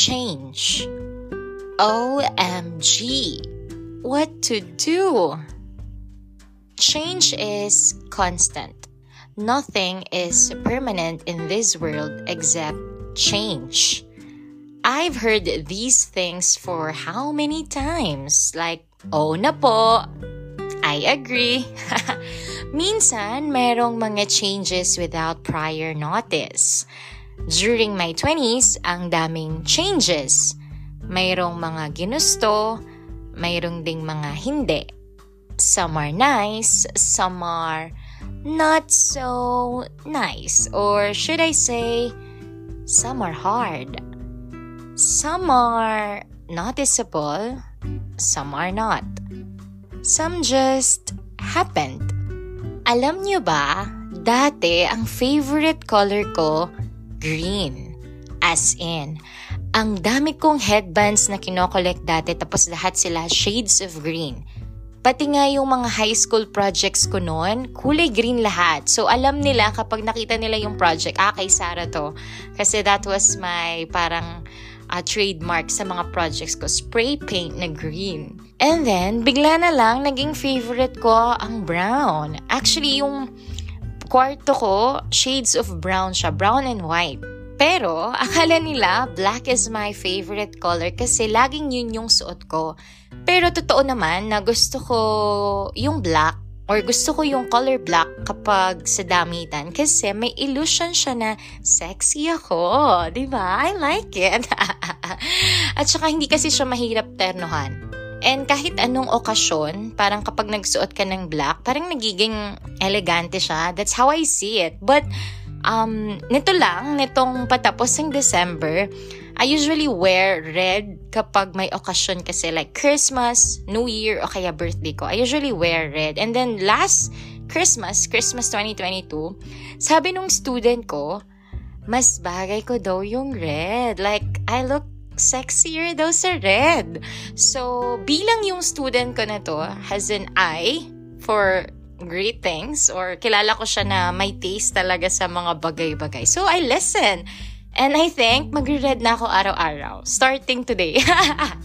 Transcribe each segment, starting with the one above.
change. OMG. What to do? Change is constant. Nothing is permanent in this world except change. I've heard these things for how many times? Like, oh na po. I agree. Minsan, merong mga changes without prior notice. During my 20s, ang daming changes. Mayroong mga ginusto, mayroong ding mga hindi. Some are nice, some are not so nice. Or should I say, some are hard. Some are noticeable, some are not. Some just happened. Alam niyo ba, dati ang favorite color ko, green. As in, ang dami kong headbands na kinokollect dati tapos lahat sila shades of green. Pati nga yung mga high school projects ko noon, kulay green lahat. So alam nila kapag nakita nila yung project, ah kay Sarah to. Kasi that was my parang uh, trademark sa mga projects ko, spray paint na green. And then, bigla na lang, naging favorite ko ang brown. Actually, yung kwarto ko, shades of brown siya, brown and white. Pero, akala nila, black is my favorite color kasi laging yun yung suot ko. Pero totoo naman na gusto ko yung black or gusto ko yung color black kapag sa damitan kasi may illusion siya na sexy ako. ba diba? I like it. At saka hindi kasi siya mahirap ternohan. And kahit anong okasyon, parang kapag nagsuot ka ng black, parang nagiging elegante siya. That's how I see it. But, um, nito lang, nitong patapos ng December, I usually wear red kapag may okasyon kasi like Christmas, New Year, o kaya birthday ko. I usually wear red. And then last Christmas, Christmas 2022, sabi nung student ko, mas bagay ko daw yung red. Like, I look sexier daw sa red. So, bilang yung student ko na to has an eye for great things or kilala ko siya na may taste talaga sa mga bagay-bagay. So, I listen. And I think, magre-read na ako araw-araw. Starting today.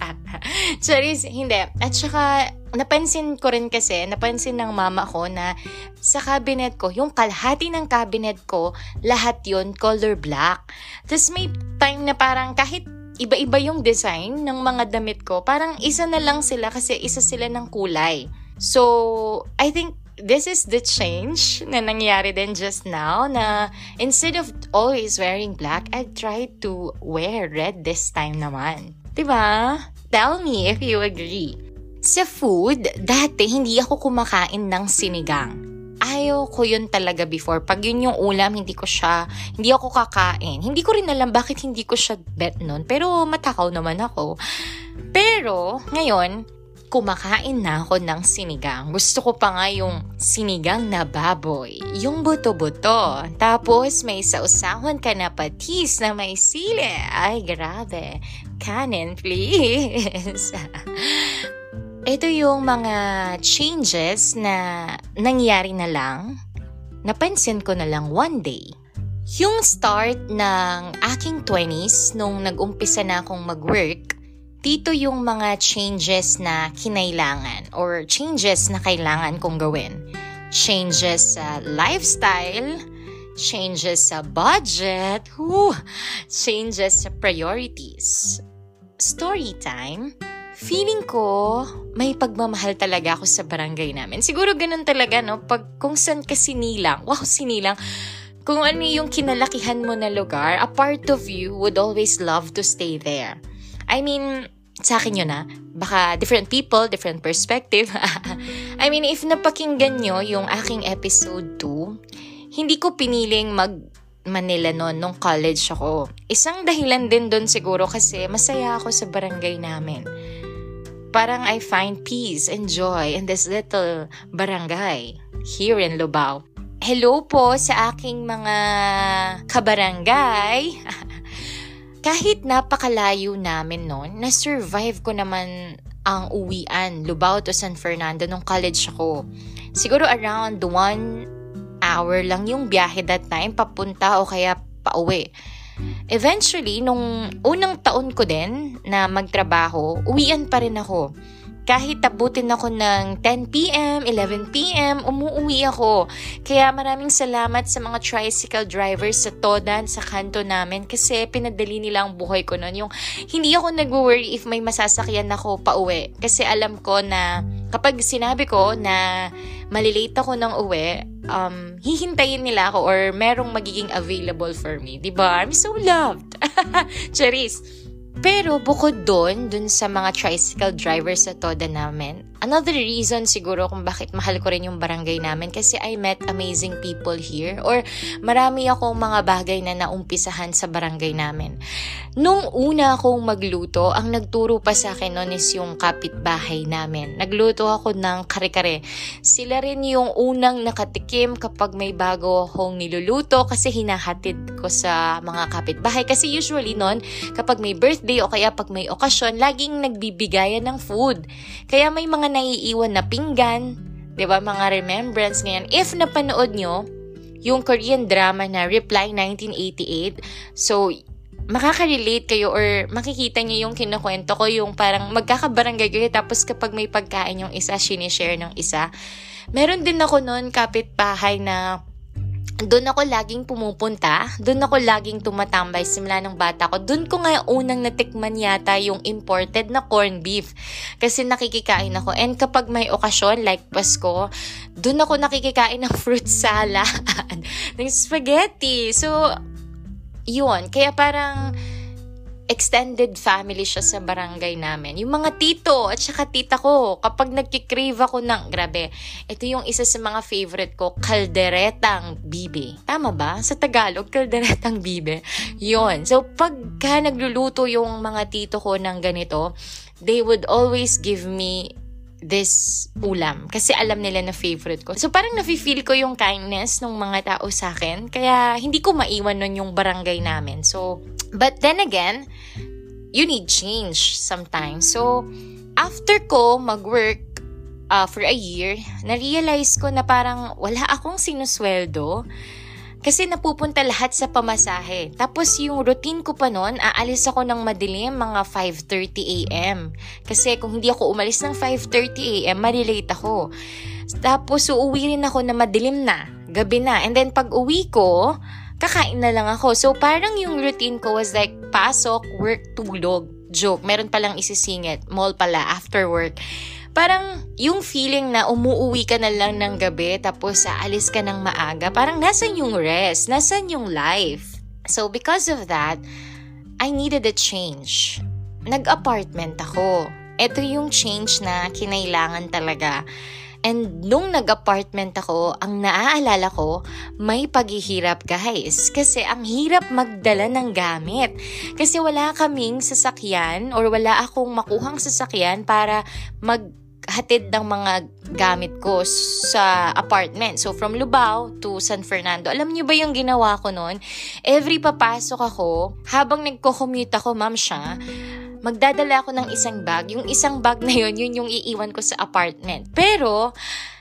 Charis, hindi. At saka, napansin ko rin kasi, napansin ng mama ko na sa cabinet ko, yung kalahati ng cabinet ko, lahat yon color black. Tapos may time na parang kahit iba-iba yung design ng mga damit ko, parang isa na lang sila kasi isa sila ng kulay. So, I think this is the change na nangyari din just now na instead of always wearing black, I try to wear red this time naman. Diba? Tell me if you agree. Sa food, dati hindi ako kumakain ng sinigang. Ayaw ko yun talaga before. Pag yun yung ulam, hindi ko siya, hindi ako kakain. Hindi ko rin alam bakit hindi ko siya bet nun. Pero matakaw naman ako. Pero, ngayon, kumakain na ako ng sinigang. Gusto ko pa nga yung sinigang na baboy. Yung buto-buto. Tapos may sausawan ka na patis na may sili. Ay, grabe. Kanin, please. Ito yung mga changes na nangyari na lang. Napansin ko na lang one day. Yung start ng aking 20s nung nag-umpisa na akong mag-work, dito yung mga changes na kinailangan or changes na kailangan kong gawin. Changes sa lifestyle, changes sa budget, whew, changes sa priorities. Story time, feeling ko may pagmamahal talaga ako sa barangay namin. Siguro ganun talaga, no? Pag kung saan ka sinilang, wow, sinilang, kung ano yung kinalakihan mo na lugar, a part of you would always love to stay there. I mean, sa akin yun ah. Baka different people, different perspective. I mean, if napakinggan nyo yung aking episode 2, hindi ko piniling mag Manila noon nung college ako. Isang dahilan din doon siguro kasi masaya ako sa barangay namin. Parang I find peace and joy in this little barangay here in Lubao. Hello po sa aking mga kabarangay. kahit napakalayo namin noon, na-survive ko naman ang uwian, Lubao to San Fernando nung college ako. Siguro around one hour lang yung biyahe that time, papunta o kaya pauwi. Eventually, nung unang taon ko din na magtrabaho, uwian pa rin ako kahit tabutin ako ng 10pm, 11pm, umuwi ako. Kaya maraming salamat sa mga tricycle drivers sa Todan, sa kanto namin kasi pinadali nila ang buhay ko noon. Yung hindi ako nag-worry if may masasakyan ako pa uwi. Kasi alam ko na kapag sinabi ko na malilate ako ng uwi, um, hihintayin nila ako or merong magiging available for me. ba diba? I'm so loved. Charis. Pero bukod doon, doon sa mga tricycle drivers sa Toda namin, another reason siguro kung bakit mahal ko rin yung barangay namin kasi I met amazing people here or marami akong mga bagay na naumpisahan sa barangay namin. Nung una akong magluto, ang nagturo pa sa akin noon is yung kapitbahay namin. Nagluto ako ng kare-kare. Sila rin yung unang nakatikim kapag may bago akong niluluto kasi hinahatid ko sa mga kapitbahay. Kasi usually noon, kapag may birthday birthday o kaya pag may okasyon, laging nagbibigayan ng food. Kaya may mga naiiwan na pinggan, 'di ba, mga remembrance ngayon. If napanood nyo yung Korean drama na Reply 1988, so makaka-relate kayo or makikita niyo yung kinukwento ko, yung parang magkakabarangay kayo tapos kapag may pagkain yung isa, sinishare ng isa. Meron din ako noon kapitbahay na doon ako laging pumupunta, doon ako laging tumatambay simula ng bata ko. Doon ko nga unang natikman yata yung imported na corn beef. Kasi nakikikain ako. And kapag may okasyon, like Pasko, doon ako nakikikain ng fruit salad, ng spaghetti. So, yun. Kaya parang extended family siya sa barangay namin. Yung mga tito at saka tita ko, kapag nagkikrave ako ng, grabe, ito yung isa sa mga favorite ko, kalderetang bibe. Tama ba? Sa Tagalog, kalderetang bibe. Yon. So, pagka nagluluto yung mga tito ko ng ganito, they would always give me this ulam kasi alam nila na favorite ko. So parang nafe-feel ko yung kindness ng mga tao sa akin kaya hindi ko maiwan nun yung barangay namin. So But then again, you need change sometimes. So, after ko mag-work uh, for a year, na-realize ko na parang wala akong sinusweldo kasi napupunta lahat sa pamasahe. Tapos yung routine ko pa noon, aalis ako ng madilim mga 5.30 a.m. Kasi kung hindi ako umalis ng 5.30 a.m., marilate ako. Tapos uuwi rin ako na madilim na, gabi na. And then pag uwi ko, kakain na lang ako. So, parang yung routine ko was like, pasok, work, tulog. Joke, meron palang isisingit. Mall pala, after work. Parang yung feeling na umuuwi ka na lang ng gabi tapos aalis ka ng maaga, parang nasan yung rest? Nasan yung life? So, because of that, I needed a change. Nag-apartment ako. Ito yung change na kinailangan talaga And nung nag-apartment ako, ang naaalala ko, may paghihirap guys. Kasi ang hirap magdala ng gamit. Kasi wala kaming sasakyan or wala akong makuhang sasakyan para mag hatid ng mga gamit ko sa apartment. So, from Lubao to San Fernando. Alam niyo ba yung ginawa ko noon? Every papasok ako, habang nagko-commute ako, ma'am siya, magdadala ako ng isang bag. Yung isang bag na yun, yun yung iiwan ko sa apartment. Pero,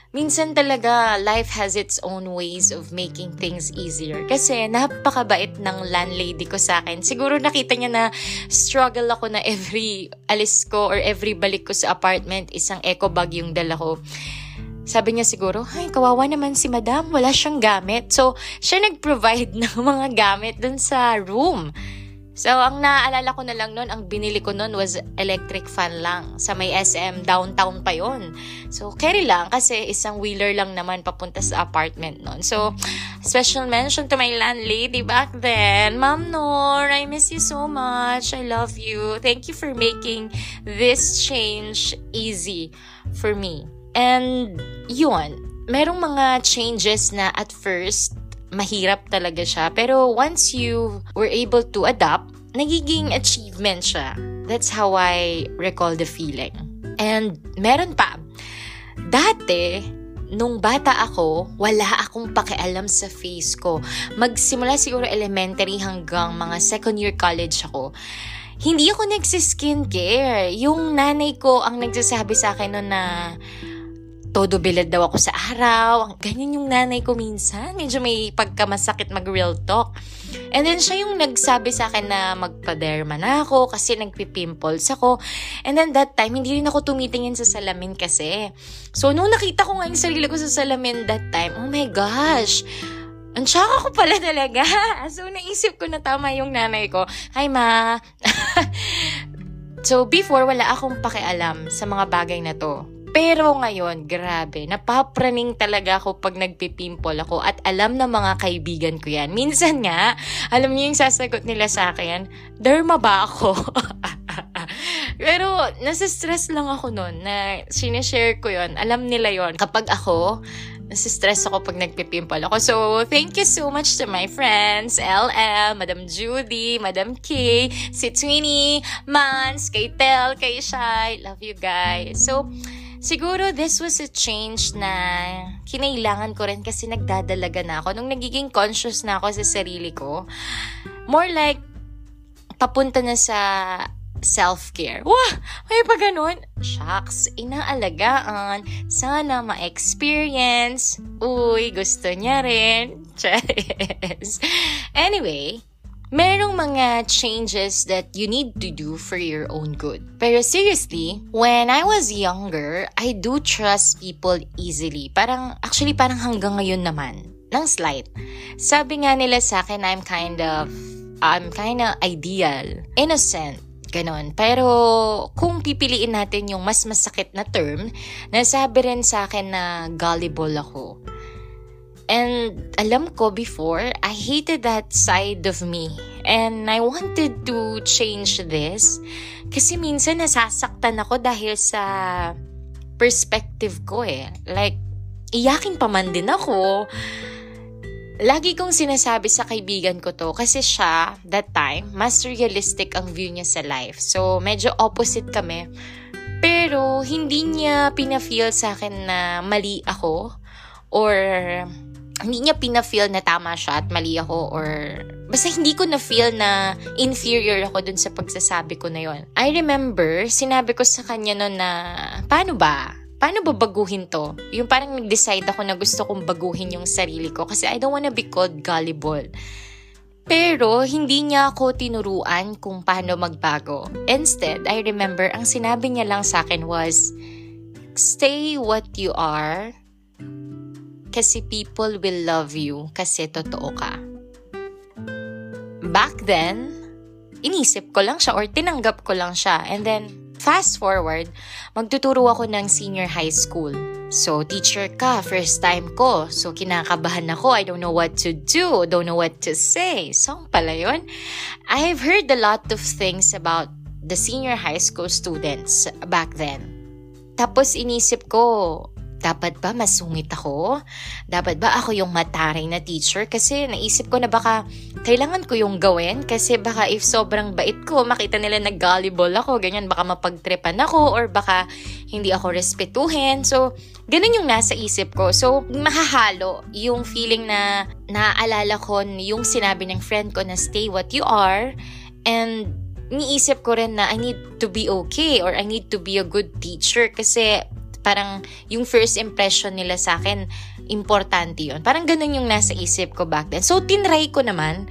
minsan talaga life has its own ways of making things easier. Kasi napakabait ng landlady ko sa akin. Siguro nakita niya na struggle ako na every alis ko or every balik ko sa apartment, isang eco bag yung dala ko. Sabi niya siguro, ay, kawawa naman si madam, wala siyang gamit. So, siya nag-provide ng mga gamit dun sa room. So, ang naaalala ko na lang noon, ang binili ko noon was electric fan lang. Sa may SM, downtown pa yon So, carry lang kasi isang wheeler lang naman papunta sa apartment noon. So, special mention to my landlady back then. Ma'am Nor, I miss you so much. I love you. Thank you for making this change easy for me. And, yun. Merong mga changes na at first, mahirap talaga siya. Pero once you were able to adapt, nagiging achievement siya. That's how I recall the feeling. And meron pa. Dati, nung bata ako, wala akong pakialam sa face ko. Magsimula siguro elementary hanggang mga second year college ako. Hindi ako nagsiskincare. Yung nanay ko ang nagsasabi sa akin noon na todo bilad daw ako sa araw. Ganyan yung nanay ko minsan. Medyo may pagkamasakit mag-real talk. And then siya yung nagsabi sa akin na magpa-derma na ako kasi nagpipimples ako. And then that time, hindi rin ako tumitingin sa salamin kasi. So, nung nakita ko nga yung sarili ko sa salamin that time, oh my gosh, ang tsaka ko pala talaga. So, naisip ko na tama yung nanay ko. Hi, ma. so, before, wala akong pakialam sa mga bagay na to. Pero ngayon, grabe, napapraning talaga ako pag nagpipimple ako at alam na mga kaibigan ko yan. Minsan nga, alam niyo yung sasagot nila sa akin, derma ba ako? Pero nasa-stress lang ako noon na sinishare ko yon Alam nila yon Kapag ako, nasa-stress ako pag nagpipimple ako. So, thank you so much to my friends, LL, Madam Judy, Madam K, si Twinnie, Mans, kay Tel, kay Shai. Love you guys. So, Siguro this was a change na kinailangan ko rin kasi nagdadalaga na ako. Nung nagiging conscious na ako sa sarili ko, more like papunta na sa self-care. Wah! May pa ganun? Shucks, inaalagaan. Sana ma-experience. Uy, gusto niya rin. Cheers. Anyway, merong mga changes that you need to do for your own good. Pero seriously, when I was younger, I do trust people easily. Parang, actually parang hanggang ngayon naman, ng slight. Sabi nga nila sa akin, I'm kind of, I'm kind of ideal, innocent, Ganon. Pero kung pipiliin natin yung mas masakit na term, nasabi rin sa akin na gullible ako. And alam ko before, I hated that side of me. And I wanted to change this. Kasi minsan nasasaktan ako dahil sa perspective ko eh. Like, iyakin pa man din ako. Lagi kong sinasabi sa kaibigan ko to kasi siya, that time, mas realistic ang view niya sa life. So, medyo opposite kami. Pero, hindi niya pina-feel sa akin na mali ako or hindi niya pina-feel na tama siya at mali ako or basta hindi ko na-feel na inferior ako dun sa pagsasabi ko na yon. I remember, sinabi ko sa kanya noon na, paano ba? Paano ba baguhin to? Yung parang nag-decide ako na gusto kong baguhin yung sarili ko kasi I don't wanna be called gullible. Pero, hindi niya ako tinuruan kung paano magbago. Instead, I remember, ang sinabi niya lang sa akin was, stay what you are, kasi people will love you kasi totoo ka. Back then, inisip ko lang siya or tinanggap ko lang siya. And then, fast forward, magtuturo ako ng senior high school. So, teacher ka, first time ko. So, kinakabahan ako. I don't know what to do. Don't know what to say. Song pala yun. I've heard a lot of things about the senior high school students back then. Tapos inisip ko, dapat ba masungit ako? Dapat ba ako yung mataray na teacher? Kasi naisip ko na baka kailangan ko yung gawin kasi baka if sobrang bait ko, makita nila na gullible ako, ganyan, baka mapagtripan ako or baka hindi ako respetuhin. So, ganun yung nasa isip ko. So, mahahalo yung feeling na naaalala ko yung sinabi ng friend ko na stay what you are and niisip ko rin na I need to be okay or I need to be a good teacher kasi parang yung first impression nila sa akin, importante yun. Parang ganun yung nasa isip ko back then. So, tinry ko naman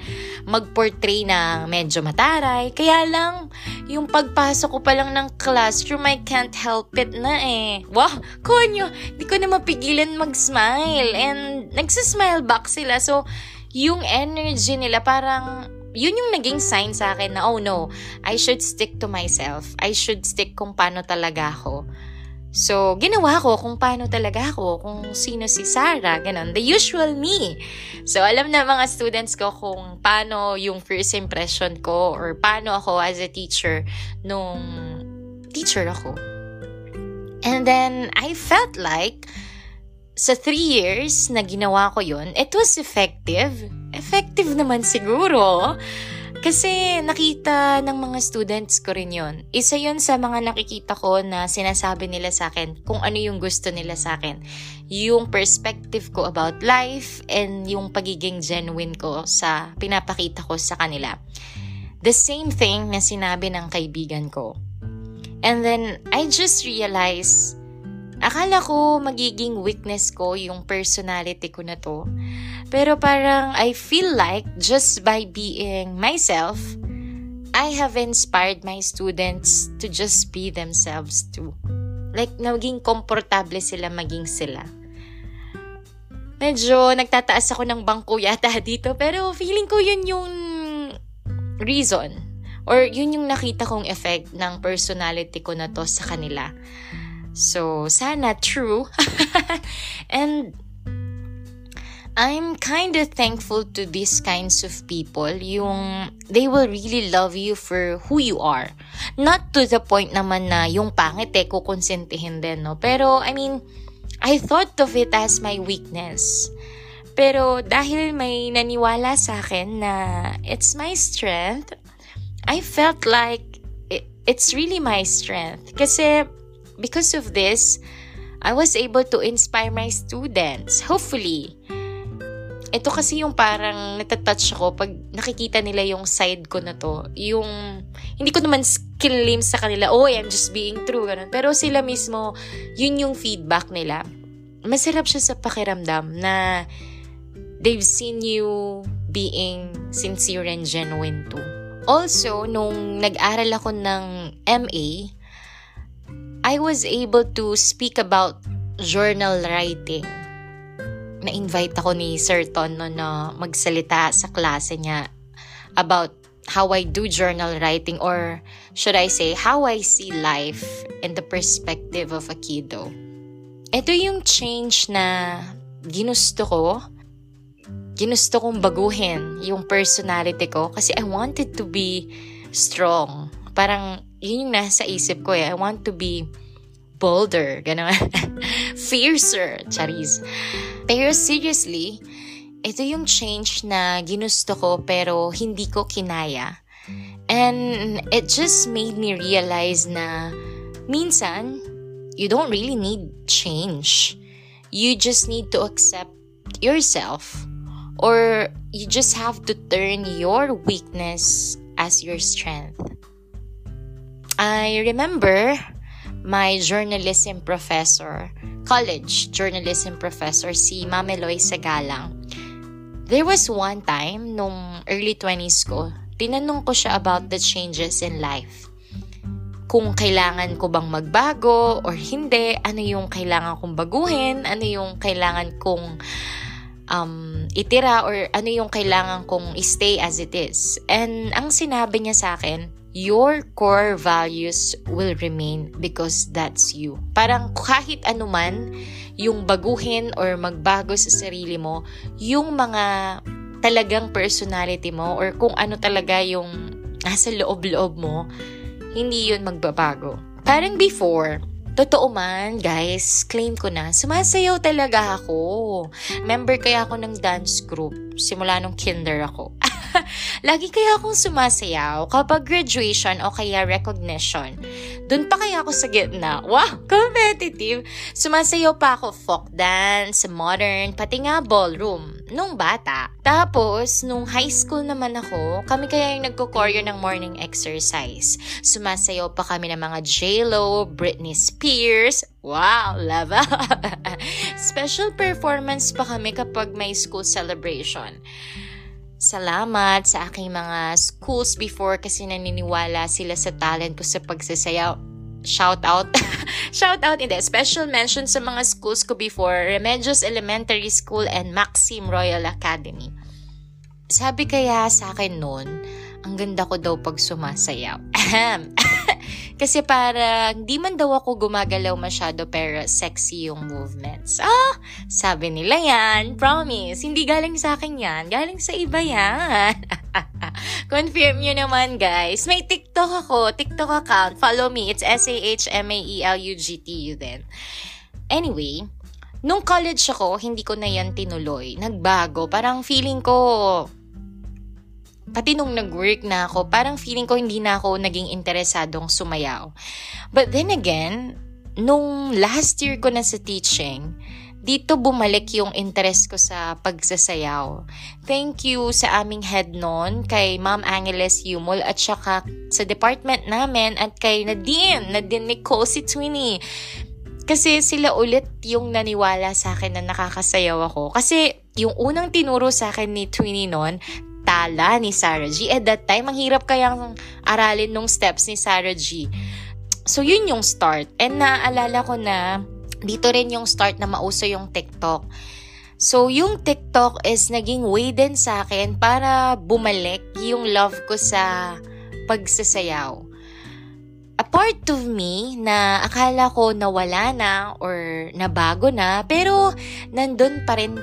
mag-portray na medyo mataray. Kaya lang, yung pagpasok ko pa lang ng classroom, I can't help it na eh. Wow, konyo, di ko na mapigilan mag-smile. And nagsismile back sila. So, yung energy nila parang yun yung naging sign sa akin na, oh no, I should stick to myself. I should stick kung paano talaga ako. So, ginawa ko kung paano talaga ako, kung sino si Sarah, ganun. The usual me. So, alam na mga students ko kung paano yung first impression ko or paano ako as a teacher nung teacher ako. And then, I felt like sa three years na ginawa ko yun, it was effective. Effective naman siguro. Kasi nakita ng mga students ko rin yon. Isa yon sa mga nakikita ko na sinasabi nila sa akin kung ano yung gusto nila sa akin. Yung perspective ko about life and yung pagiging genuine ko sa pinapakita ko sa kanila. The same thing na sinabi ng kaibigan ko. And then, I just realized Akala ko magiging weakness ko yung personality ko na to. Pero parang I feel like just by being myself, I have inspired my students to just be themselves too. Like, naging komportable sila maging sila. Medyo nagtataas ako ng bangko yata dito, pero feeling ko yun yung reason or yun yung nakita kong effect ng personality ko na to sa kanila. So, sana true. And I'm kind of thankful to these kinds of people. Yung they will really love you for who you are. Not to the point naman na yung pangit eh, kukonsentihin din, no? Pero, I mean, I thought of it as my weakness. Pero dahil may naniwala sa akin na it's my strength, I felt like it, it's really my strength. Kasi because of this, I was able to inspire my students. Hopefully, ito kasi yung parang natatouch ako pag nakikita nila yung side ko na to. Yung, hindi ko naman claim sa kanila, oh, I'm just being true, ganun. Pero sila mismo, yun yung feedback nila. Masarap siya sa pakiramdam na they've seen you being sincere and genuine too. Also, nung nag-aral ako ng MA, I was able to speak about journal writing na-invite ako ni Sir Ton na magsalita sa klase niya about how I do journal writing or should I say, how I see life in the perspective of a kiddo. Ito yung change na ginusto ko. Ginusto kong baguhin yung personality ko kasi I wanted to be strong. Parang yun yung nasa isip ko eh. I want to be bolder, gano'n. Fiercer, charis. Pero seriously, ito yung change na ginusto ko pero hindi ko kinaya. And it just made me realize na minsan, you don't really need change. You just need to accept yourself. Or you just have to turn your weakness as your strength. I remember my journalism professor, college journalism professor, si Mameloy Sagalang. There was one time, nung early 20s ko, tinanong ko siya about the changes in life. Kung kailangan ko bang magbago or hindi, ano yung kailangan kong baguhin, ano yung kailangan kong um, itira or ano yung kailangan kong stay as it is. And ang sinabi niya sa akin, your core values will remain because that's you. Parang kahit anuman yung baguhin or magbago sa sarili mo, yung mga talagang personality mo or kung ano talaga yung nasa loob-loob mo, hindi yun magbabago. Parang before, Totoo man, guys, claim ko na, sumasayaw talaga ako. Member kaya ako ng dance group simula nung kinder ako. Lagi kaya akong sumasayaw kapag graduation o kaya recognition. Doon pa kaya ako sa gitna. Wow, competitive. Sumasayaw pa ako folk dance, modern, pati nga ballroom. Nung bata. Tapos, nung high school naman ako, kami kaya yung nagko-choreo ng morning exercise. Sumasayaw pa kami ng mga J-Lo, Britney Spears, Wow, lava! Special performance pa kami kapag may school celebration salamat sa aking mga schools before kasi naniniwala sila sa talent ko sa pagsasayaw. Shout out. Shout out hindi. Special mention sa mga schools ko before, Remedios Elementary School and Maxim Royal Academy. Sabi kaya sa akin noon, ang ganda ko daw pag sumasayaw. Kasi para hindi man daw ako gumagalaw masyado pero sexy yung movements. Ah, sabi nila yan. Promise. Hindi galing sa akin yan. Galing sa iba yan. Confirm nyo naman guys. May TikTok ako. TikTok account. Follow me. It's S-A-H-M-A-E-L-U-G-T-U din. Anyway, nung college ako, hindi ko na yan tinuloy. Nagbago. Parang feeling ko pati nung nag-work na ako, parang feeling ko hindi na ako naging interesadong sumayaw. But then again, nung last year ko na sa teaching, dito bumalik yung interest ko sa pagsasayaw. Thank you sa aming head noon, kay Ma'am Angeles Yumol at saka sa department namin at kay Nadine, Nadine Nicole si Twinnie. Kasi sila ulit yung naniwala sa akin na nakakasayaw ako. Kasi yung unang tinuro sa akin ni Twinnie noon, tala ni Sarah G. At that time, ang hirap kayang aralin nung steps ni Sarah G. So, yun yung start. And naaalala ko na dito rin yung start na mauso yung TikTok. So, yung TikTok is naging way din sa akin para bumalik yung love ko sa pagsasayaw. A part of me na akala ko nawala na or nabago na, pero nandun pa rin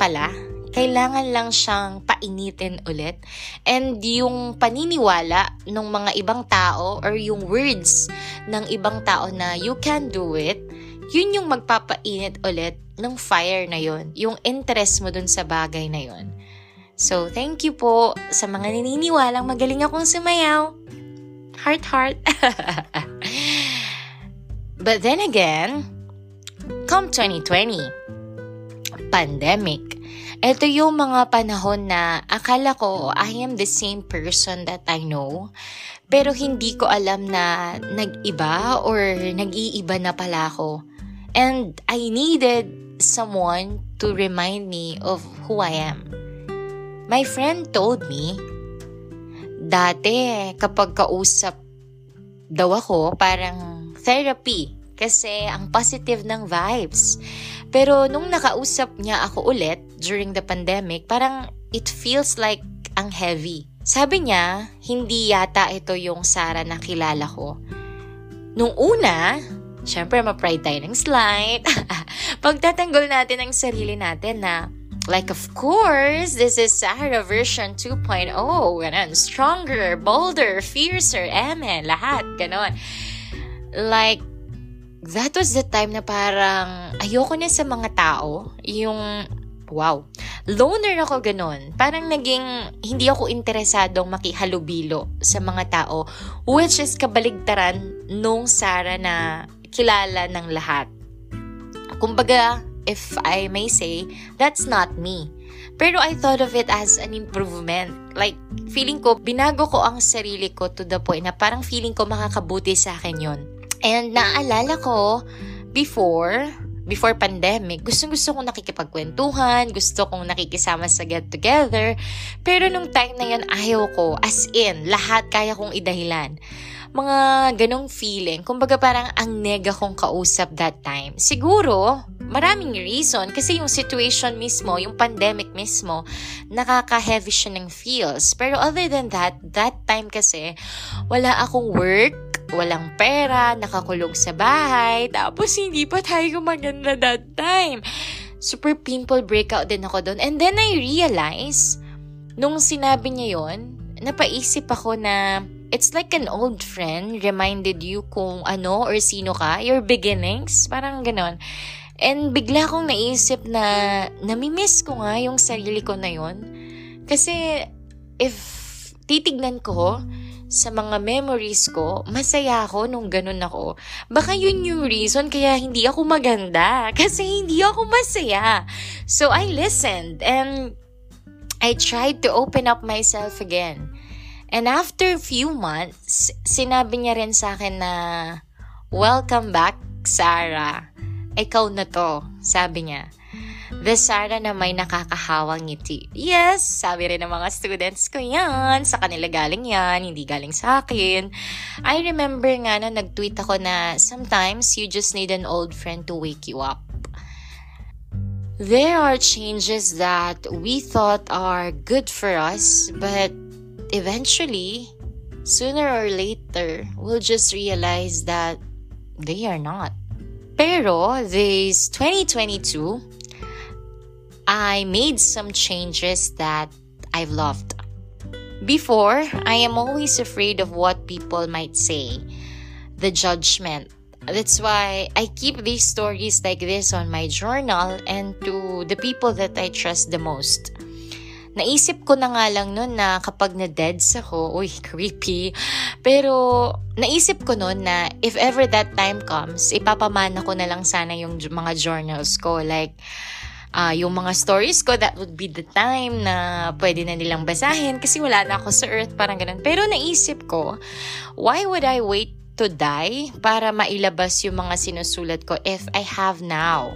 pala kailangan lang siyang painitin ulit. And yung paniniwala ng mga ibang tao or yung words ng ibang tao na you can do it, yun yung magpapainit ulit ng fire na yun. Yung interest mo dun sa bagay na yun. So, thank you po sa mga naniniwalang magaling akong sumayaw. Heart, heart. But then again, come 2020, pandemic, ito yung mga panahon na akala ko I am the same person that I know. Pero hindi ko alam na nag-iba or nag-iiba na pala ako. And I needed someone to remind me of who I am. My friend told me, dati kapag kausap daw ako, parang therapy kasi ang positive ng vibes. Pero nung nakausap niya ako ulit during the pandemic, parang it feels like ang heavy. Sabi niya, hindi yata ito yung Sara na kilala ko. Nung una, syempre ma-pride tayo ng slight. Pagtatanggol natin ang sarili natin na Like, of course, this is Sarah version 2.0. Ganun. Stronger, bolder, fiercer, eme, lahat. Ganon. Like, that was the time na parang ayoko na sa mga tao. Yung, wow, loner ako ganun. Parang naging, hindi ako interesadong makihalubilo sa mga tao. Which is kabaligtaran nung Sara na kilala ng lahat. Kumbaga, if I may say, that's not me. Pero I thought of it as an improvement. Like, feeling ko, binago ko ang sarili ko to the point na parang feeling ko makakabuti sa akin yon And naaalala ko, before, before pandemic, gustong-gusto kong nakikipagkwentuhan, gusto kong nakikisama sa get-together. Pero nung time na yun, ayaw ko. As in, lahat kaya kong idahilan. Mga ganong feeling. Kumbaga parang ang nega kong kausap that time. Siguro, maraming reason. Kasi yung situation mismo, yung pandemic mismo, nakaka-heavy siya ng feels. Pero other than that, that time kasi, wala akong work walang pera, nakakulong sa bahay, tapos hindi pa tayo gumaganda that time. Super pimple breakout din ako doon. And then I realize, nung sinabi niya yon, napaisip ako na it's like an old friend reminded you kung ano or sino ka, your beginnings, parang ganon. And bigla kong naisip na namimiss ko nga yung sarili ko na yon. Kasi if titignan ko, sa mga memories ko, masaya ako nung ganun ako. Baka yun yung reason kaya hindi ako maganda. Kasi hindi ako masaya. So I listened and I tried to open up myself again. And after a few months, sinabi niya rin sa akin na, Welcome back, Sarah. Ikaw na to, sabi niya. The Sara na may nakakahawang ngiti. Yes, sabi rin ng mga students ko yan. Sa kanila galing yan, hindi galing sa akin. I remember nga na nag-tweet ako na sometimes you just need an old friend to wake you up. There are changes that we thought are good for us, but eventually, sooner or later, we'll just realize that they are not. Pero this 2022, I made some changes that I've loved. Before, I am always afraid of what people might say, the judgment. That's why I keep these stories like this on my journal and to the people that I trust the most. Naisip ko na nga lang noon na kapag na-deads ako, uy, creepy. Pero naisip ko noon na if ever that time comes, ipapamana ko na lang sana yung mga journals ko. Like, uh, yung mga stories ko, that would be the time na pwede na nilang basahin kasi wala na ako sa earth, parang ganun. Pero naisip ko, why would I wait to die para mailabas yung mga sinusulat ko if I have now.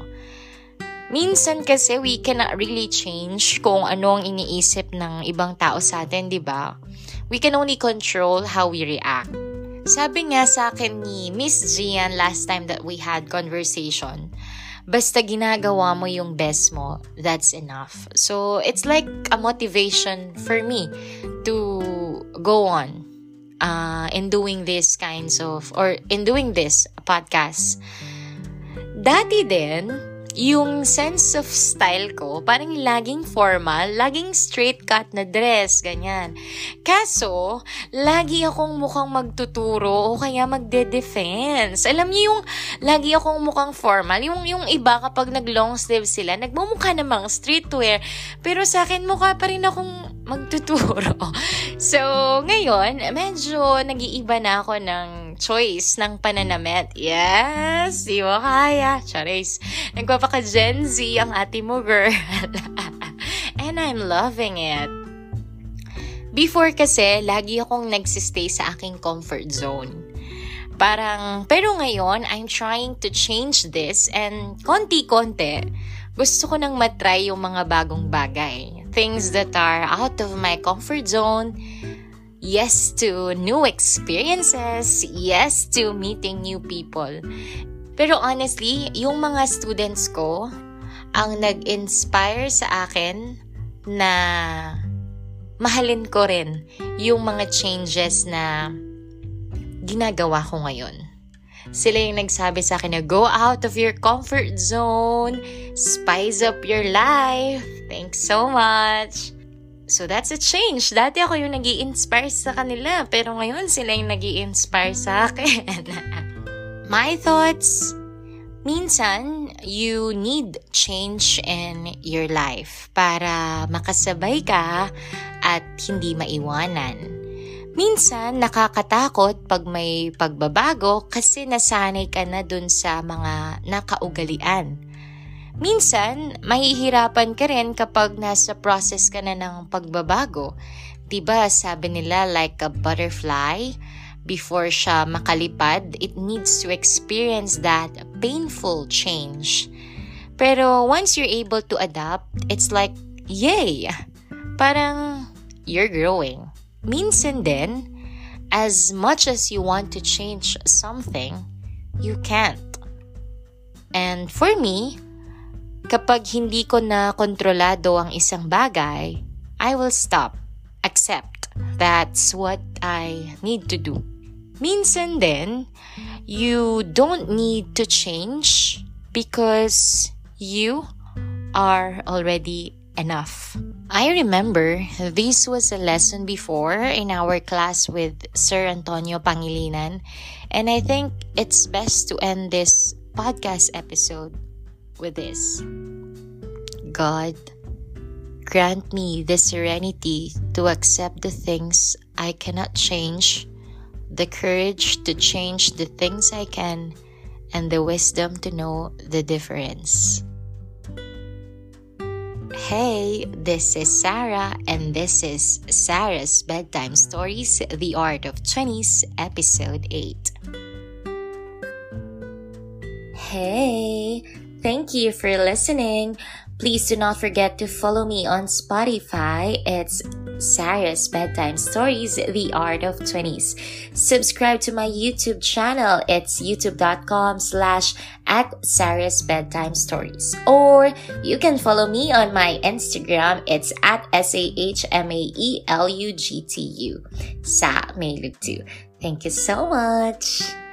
Minsan kasi we cannot really change kung ano ang iniisip ng ibang tao sa atin, di ba? We can only control how we react. Sabi nga sa akin ni Miss Gian last time that we had conversation, basta ginagawa mo yung best mo, that's enough. So, it's like a motivation for me to go on uh, in doing this kinds of, or in doing this podcast. Dati din, yung sense of style ko, parang laging formal, laging straight cut na dress, ganyan. Kaso, lagi akong mukhang magtuturo o kaya magde-defense. Alam niyo yung lagi akong mukhang formal, yung, yung iba kapag nag-long sleeve sila, nagmumukha namang streetwear, pero sa akin mukha pa rin akong magtuturo. So, ngayon, medyo nag-iiba na ako ng choice ng pananamit. Yes, di mo kaya. Charis. Nagpapaka Gen Z ang ate mo, girl. And I'm loving it. Before kasi, lagi akong nagsistay sa aking comfort zone. Parang, pero ngayon, I'm trying to change this and konti-konti, gusto ko nang matry yung mga bagong bagay. Things that are out of my comfort zone, yes to new experiences, yes to meeting new people. Pero honestly, yung mga students ko ang nag-inspire sa akin na mahalin ko rin yung mga changes na ginagawa ko ngayon. Sila yung nagsabi sa akin na go out of your comfort zone, spice up your life. Thanks so much. So that's a change. Dati ako yung nag inspire sa kanila, pero ngayon sila yung nag inspire sa akin. My thoughts, minsan, you need change in your life para makasabay ka at hindi maiwanan. Minsan, nakakatakot pag may pagbabago kasi nasanay ka na dun sa mga nakaugalian Minsan, mahihirapan ka rin kapag nasa process ka na ng pagbabago. Diba, sabi nila like a butterfly, before siya makalipad, it needs to experience that painful change. Pero once you're able to adapt, it's like, yay! Parang you're growing. Minsan din, as much as you want to change something, you can't. And for me, Kapag hindi ko na kontrolado ang isang bagay, I will stop. Accept. That's what I need to do. Minsan din, you don't need to change because you are already enough. I remember this was a lesson before in our class with Sir Antonio Pangilinan, and I think it's best to end this podcast episode with this God, grant me the serenity to accept the things I cannot change, the courage to change the things I can, and the wisdom to know the difference. Hey, this is Sarah, and this is Sarah's Bedtime Stories The Art of 20s, Episode 8. Hey, Thank you for listening. Please do not forget to follow me on Spotify. It's Sarah's Bedtime Stories, The Art of 20s. Subscribe to my YouTube channel. It's youtube.com slash at Sarah's Bedtime Stories. Or you can follow me on my Instagram. It's at S-A-H-M-A-E-L-U-G-T-U. Sa Mailugtu. Thank you so much.